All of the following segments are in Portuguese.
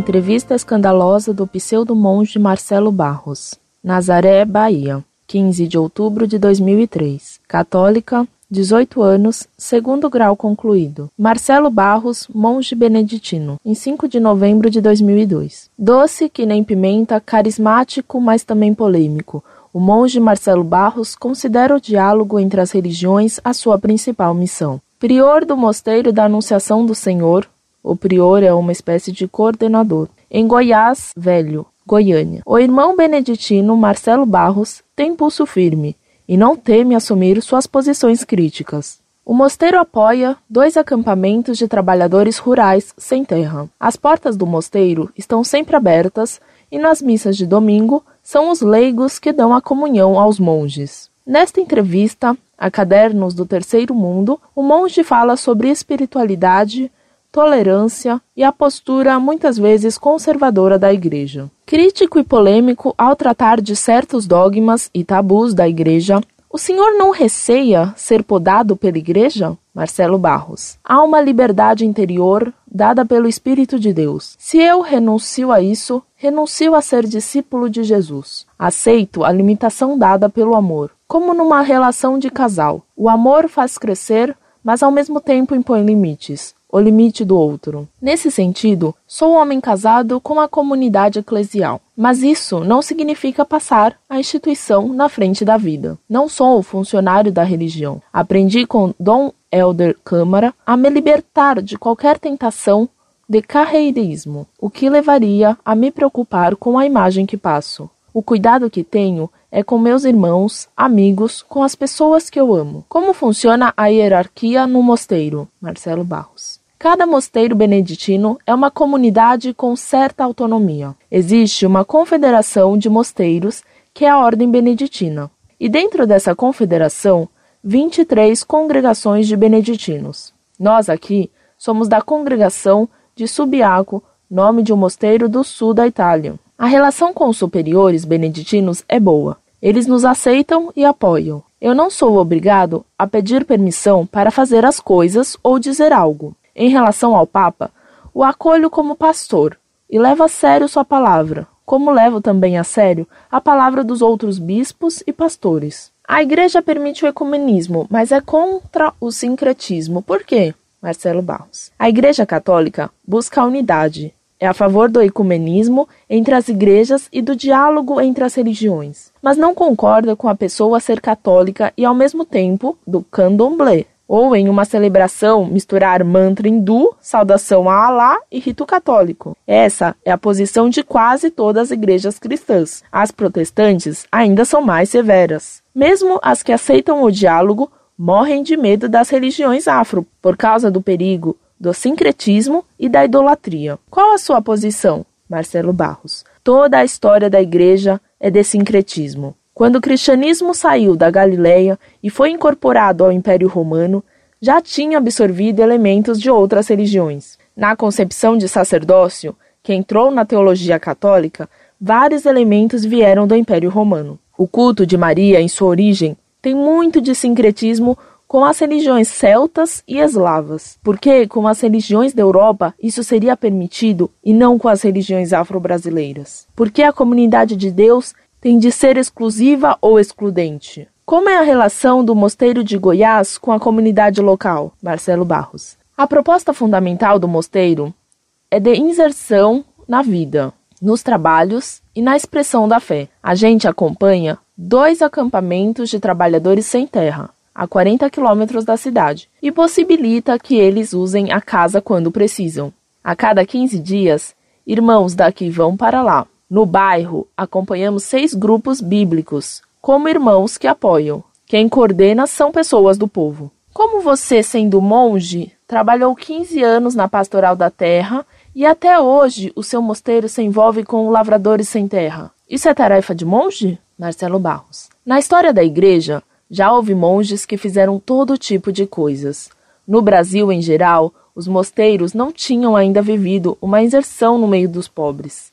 entrevista escandalosa do pseudo-monge Marcelo Barros. Nazaré, Bahia, 15 de outubro de 2003. Católica, 18 anos, segundo grau concluído. Marcelo Barros, monge beneditino, em 5 de novembro de 2002. Doce que nem pimenta, carismático, mas também polêmico. O monge Marcelo Barros considera o diálogo entre as religiões a sua principal missão. Prior do Mosteiro da Anunciação do Senhor, o prior é uma espécie de coordenador. Em Goiás, Velho, Goiânia. O irmão beneditino Marcelo Barros tem pulso firme e não teme assumir suas posições críticas. O mosteiro apoia dois acampamentos de trabalhadores rurais sem terra. As portas do mosteiro estão sempre abertas e nas missas de domingo são os leigos que dão a comunhão aos monges. Nesta entrevista a Cadernos do Terceiro Mundo, o monge fala sobre espiritualidade, tolerância e a postura muitas vezes conservadora da Igreja. Crítico e polêmico ao tratar de certos dogmas e tabus da Igreja, o senhor não receia ser podado pela Igreja? Marcelo Barros. Há uma liberdade interior dada pelo Espírito de Deus. Se eu renuncio a isso, renuncio a ser discípulo de Jesus. Aceito a limitação dada pelo amor. Como numa relação de casal, o amor faz crescer, mas ao mesmo tempo impõe limites o limite do outro. Nesse sentido, sou homem casado com a comunidade eclesial, mas isso não significa passar a instituição na frente da vida. Não sou funcionário da religião. Aprendi com Dom Helder Câmara a me libertar de qualquer tentação de carreirismo, o que levaria a me preocupar com a imagem que passo. O cuidado que tenho é com meus irmãos, amigos, com as pessoas que eu amo. Como funciona a hierarquia no mosteiro? Marcelo Barros. Cada mosteiro beneditino é uma comunidade com certa autonomia. Existe uma confederação de mosteiros, que é a Ordem Beneditina, e dentro dessa confederação, 23 congregações de beneditinos. Nós aqui somos da congregação de Subiaco, nome de um mosteiro do sul da Itália. A relação com os superiores beneditinos é boa. Eles nos aceitam e apoiam. Eu não sou obrigado a pedir permissão para fazer as coisas ou dizer algo. Em relação ao Papa, o acolho como pastor e levo a sério sua palavra, como levo também a sério a palavra dos outros bispos e pastores. A Igreja permite o ecumenismo, mas é contra o sincretismo. Por quê? Marcelo Barros. A Igreja Católica busca a unidade, é a favor do ecumenismo entre as igrejas e do diálogo entre as religiões, mas não concorda com a pessoa ser católica e, ao mesmo tempo, do candomblé, ou em uma celebração misturar mantra hindu, saudação a Alá e rito católico. Essa é a posição de quase todas as igrejas cristãs. As protestantes ainda são mais severas. Mesmo as que aceitam o diálogo morrem de medo das religiões afro por causa do perigo do sincretismo e da idolatria. Qual a sua posição? Marcelo Barros. Toda a história da igreja é de sincretismo. Quando o cristianismo saiu da Galileia e foi incorporado ao Império Romano, já tinha absorvido elementos de outras religiões. Na concepção de sacerdócio, que entrou na teologia católica, vários elementos vieram do Império Romano. O culto de Maria, em sua origem, tem muito de sincretismo com as religiões celtas e eslavas, porque com as religiões da Europa isso seria permitido e não com as religiões afro-brasileiras. Porque a comunidade de Deus tem de ser exclusiva ou excludente? Como é a relação do Mosteiro de Goiás com a comunidade local? Marcelo Barros. A proposta fundamental do mosteiro é de inserção na vida, nos trabalhos e na expressão da fé. A gente acompanha dois acampamentos de trabalhadores sem terra, a 40 quilômetros da cidade, e possibilita que eles usem a casa quando precisam. A cada 15 dias, irmãos daqui vão para lá, no bairro, acompanhamos seis grupos bíblicos, como irmãos que apoiam. Quem coordena são pessoas do povo. Como você, sendo monge, trabalhou 15 anos na pastoral da terra e até hoje o seu mosteiro se envolve com lavradores sem terra. Isso é tarefa de monge? Marcelo Barros. Na história da igreja, já houve monges que fizeram todo tipo de coisas. No Brasil, em geral, os mosteiros não tinham ainda vivido uma inserção no meio dos pobres.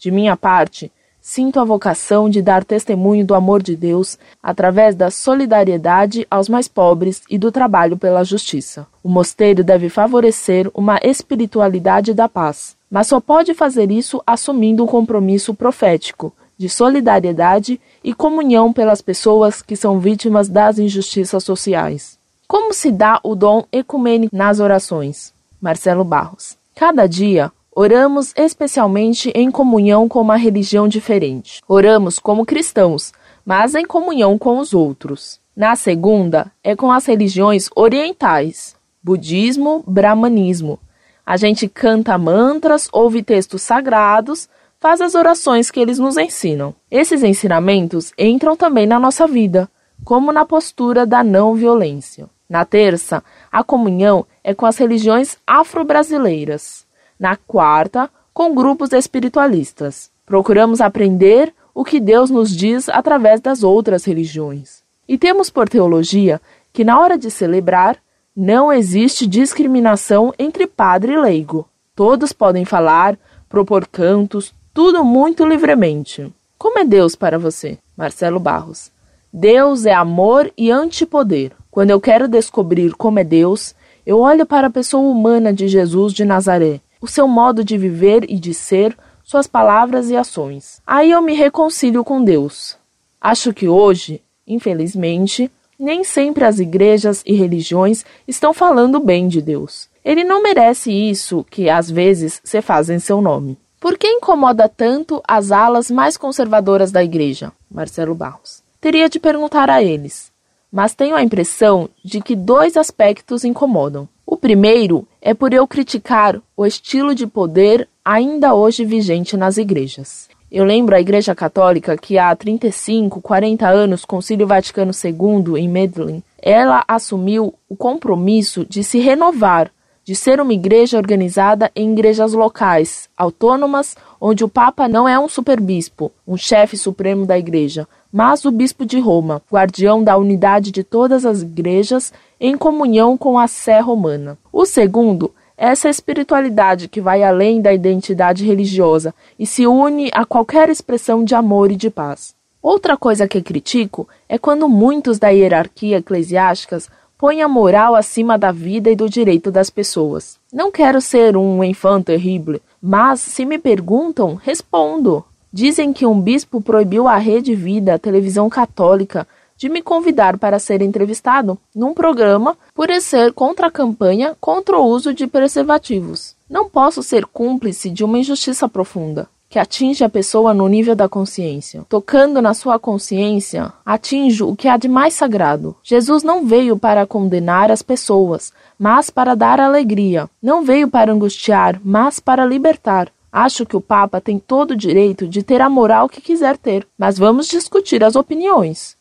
De minha parte, sinto a vocação de dar testemunho do amor de Deus através da solidariedade aos mais pobres e do trabalho pela justiça. O mosteiro deve favorecer uma espiritualidade da paz, mas só pode fazer isso assumindo um compromisso profético de solidariedade e comunhão pelas pessoas que são vítimas das injustiças sociais. Como se dá o dom ecumênico nas orações? Marcelo Barros. Cada dia, oramos especialmente em comunhão com uma religião diferente. Oramos como cristãos, mas em comunhão com os outros. Na segunda, é com as religiões orientais, budismo, brahmanismo. A gente canta mantras, ouve textos sagrados, faz as orações que eles nos ensinam. Esses ensinamentos entram também na nossa vida, como na postura da não violência. Na terça, a comunhão é com as religiões afro-brasileiras. Na quarta, com grupos espiritualistas. Procuramos aprender o que Deus nos diz através das outras religiões. E temos por teologia que, na hora de celebrar, não existe discriminação entre padre e leigo. Todos podem falar, propor cantos, tudo muito livremente. Como é Deus para você? Marcelo Barros. Deus é amor e antipoder. Quando eu quero descobrir como é Deus, eu olho para a pessoa humana de Jesus de Nazaré, o seu modo de viver e de ser, suas palavras e ações. Aí eu me reconcilio com Deus. Acho que hoje, infelizmente, nem sempre as igrejas e religiões estão falando bem de Deus. Ele não merece isso que às vezes se faz em seu nome. Por que incomoda tanto as alas mais conservadoras da igreja? Marcelo Barros. Teria de perguntar a eles, mas tenho a impressão de que dois aspectos incomodam. O primeiro é por eu criticar o estilo de poder ainda hoje vigente nas igrejas. Eu lembro a Igreja Católica que há 35, 40 anos, Concílio Vaticano II, em Medellín, ela assumiu o compromisso de se renovar de ser uma igreja organizada em igrejas locais, autônomas, onde o Papa não é um superbispo, um chefe supremo da igreja, mas o bispo de Roma, guardião da unidade de todas as igrejas em comunhão com a Sé romana. O segundo é essa espiritualidade que vai além da identidade religiosa e se une a qualquer expressão de amor e de paz. Outra coisa que critico é quando muitos da hierarquia eclesiástica põe a moral acima da vida e do direito das pessoas. Não quero ser um enfant terrible, mas se me perguntam, respondo. Dizem que um bispo proibiu a Rede Vida, a televisão católica, de me convidar para ser entrevistado num programa por ser contra a campanha contra o uso de preservativos. Não posso ser cúmplice de uma injustiça profunda que atinge a pessoa no nível da consciência. Tocando na sua consciência, atinjo o que há de mais sagrado. Jesus não veio para condenar as pessoas, mas para dar alegria. Não veio para angustiar, mas para libertar. Acho que o Papa tem todo o direito de ter a moral que quiser ter, mas vamos discutir as opiniões.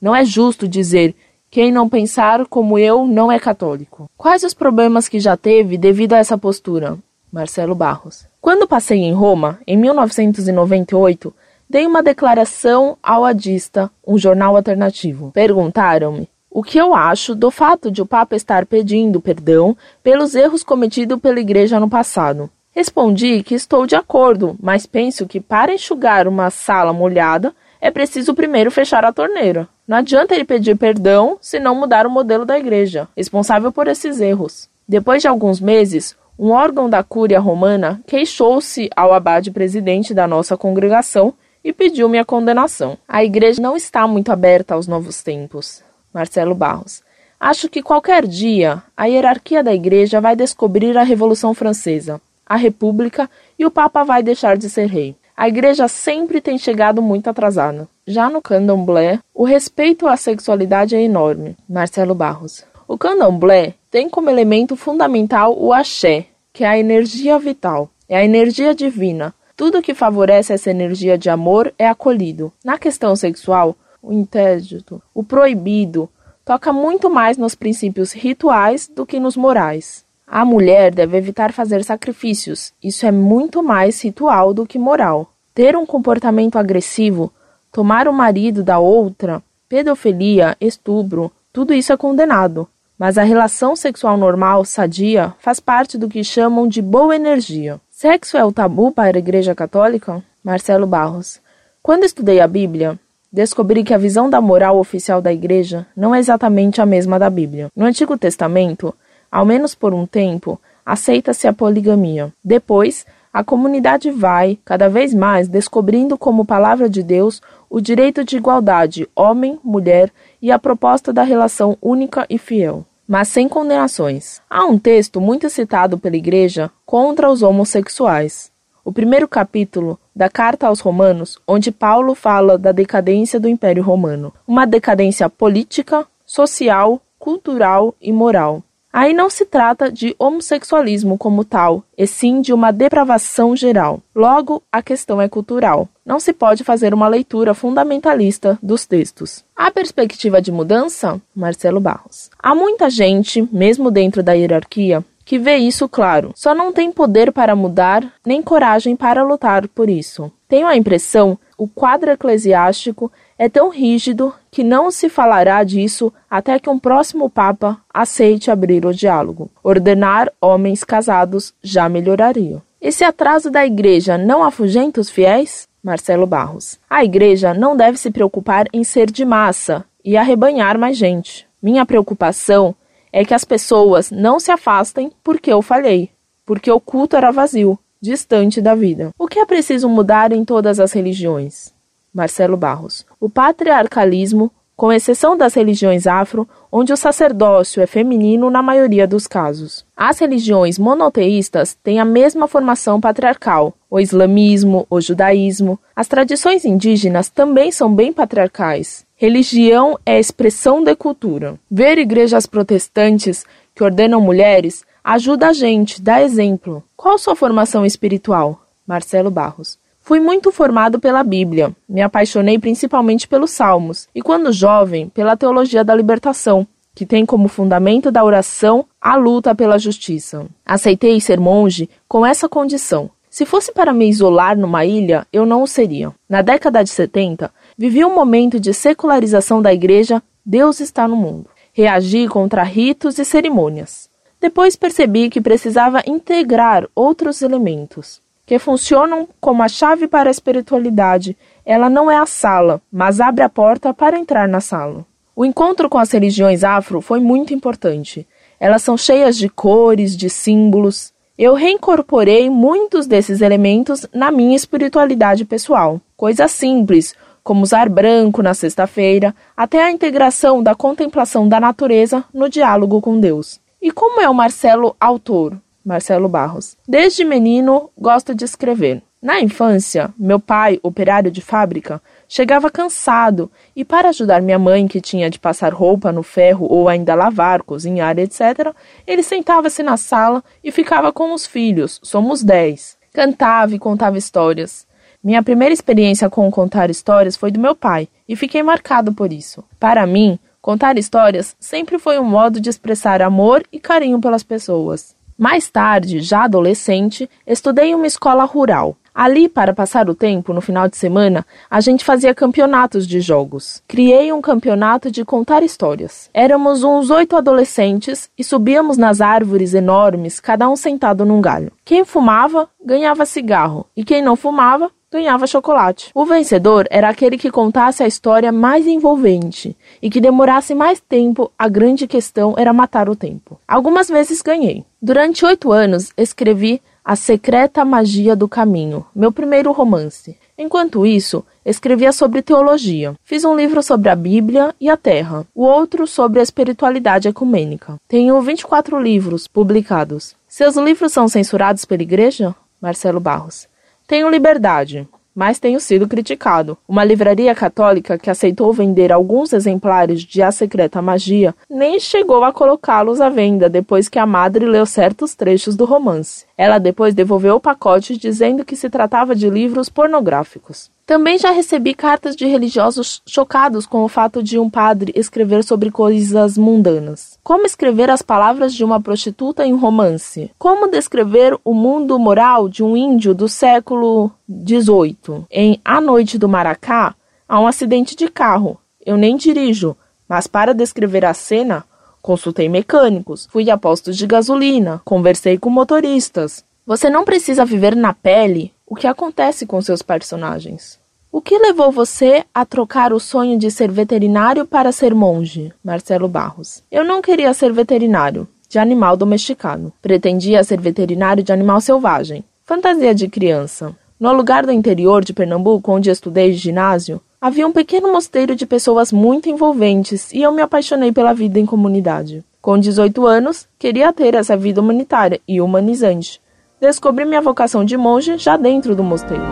Não é justo dizer quem não pensar como eu não é católico. Quais os problemas que já teve devido a essa postura? Marcelo Barros. Quando passei em Roma, em 1998, dei uma declaração ao Adista, um jornal alternativo. Perguntaram-me o que eu acho do fato de o Papa estar pedindo perdão pelos erros cometidos pela Igreja no passado. Respondi que estou de acordo, mas penso que para enxugar uma sala molhada é preciso primeiro fechar a torneira. Não adianta ele pedir perdão se não mudar o modelo da igreja, responsável por esses erros. Depois de alguns meses, um órgão da Cúria Romana queixou-se ao abade presidente da nossa congregação e pediu minha condenação. A igreja não está muito aberta aos novos tempos. Marcelo Barros. Acho que qualquer dia a hierarquia da igreja vai descobrir a Revolução Francesa, a República e o Papa vai deixar de ser rei. A igreja sempre tem chegado muito atrasada. Já no candomblé, o respeito à sexualidade é enorme. Marcelo Barros. O candomblé tem como elemento fundamental o axé, que é a energia vital, é a energia divina. Tudo que favorece essa energia de amor é acolhido. Na questão sexual, o interdito, o proibido, toca muito mais nos princípios rituais do que nos morais. A mulher deve evitar fazer sacrifícios, isso é muito mais ritual do que moral. Ter um comportamento agressivo, tomar o marido da outra, pedofilia, estupro, tudo isso é condenado. Mas a relação sexual normal, sadia, faz parte do que chamam de boa energia. Sexo é o tabu para a Igreja Católica? Marcelo Barros. Quando estudei a Bíblia, descobri que a visão da moral oficial da Igreja não é exatamente a mesma da Bíblia. No Antigo Testamento, ao menos por um tempo, aceita-se a poligamia. Depois, a comunidade vai, cada vez mais, descobrindo como palavra de Deus o direito de igualdade homem-mulher e a proposta da relação única e fiel mas sem condenações. Há um texto muito citado pela Igreja contra os homossexuais. O primeiro capítulo da Carta aos Romanos, onde Paulo fala da decadência do Império Romano, uma decadência política, social, cultural e moral. Aí não se trata de homossexualismo como tal, e sim de uma depravação geral. Logo, a questão é cultural. Não se pode fazer uma leitura fundamentalista dos textos. A perspectiva de mudança? Marcelo Barros. Há muita gente, mesmo dentro da hierarquia, que vê isso claro, só não tem poder para mudar nem coragem para lutar por isso. Tenho a impressão o quadro eclesiástico é tão rígido que não se falará disso até que um próximo Papa aceite abrir o diálogo. Ordenar homens casados já melhoraria. Esse atraso da Igreja não afugenta os fiéis? Marcelo Barros. A Igreja não deve se preocupar em ser de massa e arrebanhar mais gente. Minha preocupação é que as pessoas não se afastem porque eu falhei, porque o culto era vazio, distante da vida. O que é preciso mudar em todas as religiões? Marcelo Barros. O patriarcalismo, com exceção das religiões afro, onde o sacerdócio é feminino na maioria dos casos. As religiões monoteístas têm a mesma formação patriarcal. O islamismo, o judaísmo, as tradições indígenas também são bem patriarcais. Religião é expressão de cultura. Ver igrejas protestantes que ordenam mulheres ajuda a gente, dá exemplo. Qual sua formação espiritual? Marcelo Barros. Fui muito formado pela Bíblia. Me apaixonei principalmente pelos Salmos e, quando jovem, pela teologia da libertação, que tem como fundamento da oração a luta pela justiça. Aceitei ser monge com essa condição. Se fosse para me isolar numa ilha, eu não o seria. Na década de 70, vivi um momento de secularização da igreja Deus está no mundo. Reagi contra ritos e cerimônias. Depois percebi que precisava integrar outros elementos que funcionam como a chave para a espiritualidade. Ela não é a sala, mas abre a porta para entrar na sala. O encontro com as religiões afro foi muito importante. Elas são cheias de cores, de símbolos. Eu reincorporei muitos desses elementos na minha espiritualidade pessoal. Coisas simples, como usar branco na sexta-feira, até a integração da contemplação da natureza no diálogo com Deus. E como é o Marcelo autor? Marcelo Barros. Desde menino, gosto de escrever. Na infância, meu pai, operário de fábrica, chegava cansado e, para ajudar minha mãe, que tinha de passar roupa no ferro ou ainda lavar, cozinhar, etc., ele sentava-se na sala e ficava com os filhos, somos dez. Cantava e contava histórias. Minha primeira experiência com contar histórias foi do meu pai e fiquei marcado por isso. Para mim, contar histórias sempre foi um modo de expressar amor e carinho pelas pessoas. Mais tarde, já adolescente, estudei em uma escola rural. Ali, para passar o tempo, no final de semana, a gente fazia campeonatos de jogos. Criei um campeonato de contar histórias. Éramos uns oito adolescentes e subíamos nas árvores enormes, cada um sentado num galho. Quem fumava ganhava cigarro e quem não fumava ganhava chocolate. O vencedor era aquele que contasse a história mais envolvente e que demorasse mais tempo. A grande questão era matar o tempo. Algumas vezes ganhei. Durante oito anos, escrevi A Secreta Magia do Caminho, meu primeiro romance. Enquanto isso, escrevia sobre teologia. Fiz um livro sobre a Bíblia e a Terra, o outro sobre a espiritualidade ecumênica. Tenho 24 livros publicados. Seus livros são censurados pela igreja? Marcelo Barros. Tenho liberdade, mas tenho sido criticado. Uma livraria católica que aceitou vender alguns exemplares de A Secreta Magia nem chegou a colocá-los à venda depois que a madre leu certos trechos do romance. Ela depois devolveu o pacote dizendo que se tratava de livros pornográficos. Também já recebi cartas de religiosos chocados com o fato de um padre escrever sobre coisas mundanas. Como escrever as palavras de uma prostituta em romance? Como descrever o mundo moral de um índio do século XVIII? Em A Noite do Maracá, há um acidente de carro. Eu nem dirijo, mas para descrever a cena, consultei mecânicos, fui a postos de gasolina, conversei com motoristas. Você não precisa viver na pele o que acontece com seus personagens. O que levou você a trocar o sonho de ser veterinário para ser monge? Marcelo Barros. Eu não queria ser veterinário de animal domesticado. Pretendia ser veterinário de animal selvagem. Fantasia de criança. No lugar do interior de Pernambuco, onde estudei ginásio, havia um pequeno mosteiro de pessoas muito envolventes e eu me apaixonei pela vida em comunidade. Com 18 anos, queria ter essa vida humanitária e humanizante. Descobri minha vocação de monge já dentro do mosteiro.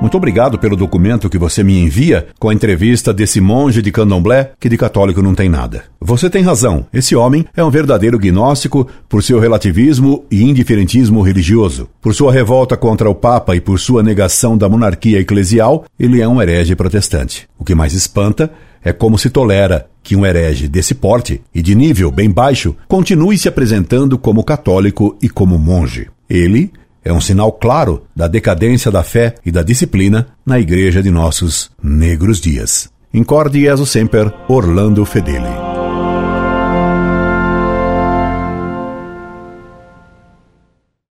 Muito obrigado pelo documento que você me envia com a entrevista desse monge de candomblé que de católico não tem nada. Você tem razão, esse homem é um verdadeiro gnóstico por seu relativismo e indiferentismo religioso. Por sua revolta contra o Papa e por sua negação da monarquia eclesial, ele é um herege protestante. O que mais espanta é como se tolera que um herege desse porte e de nível bem baixo continue se apresentando como católico e como monge. Ele é um sinal claro da decadência da fé e da disciplina na igreja de nossos negros dias. Incorde Jesus Semper, Orlando Fedeli.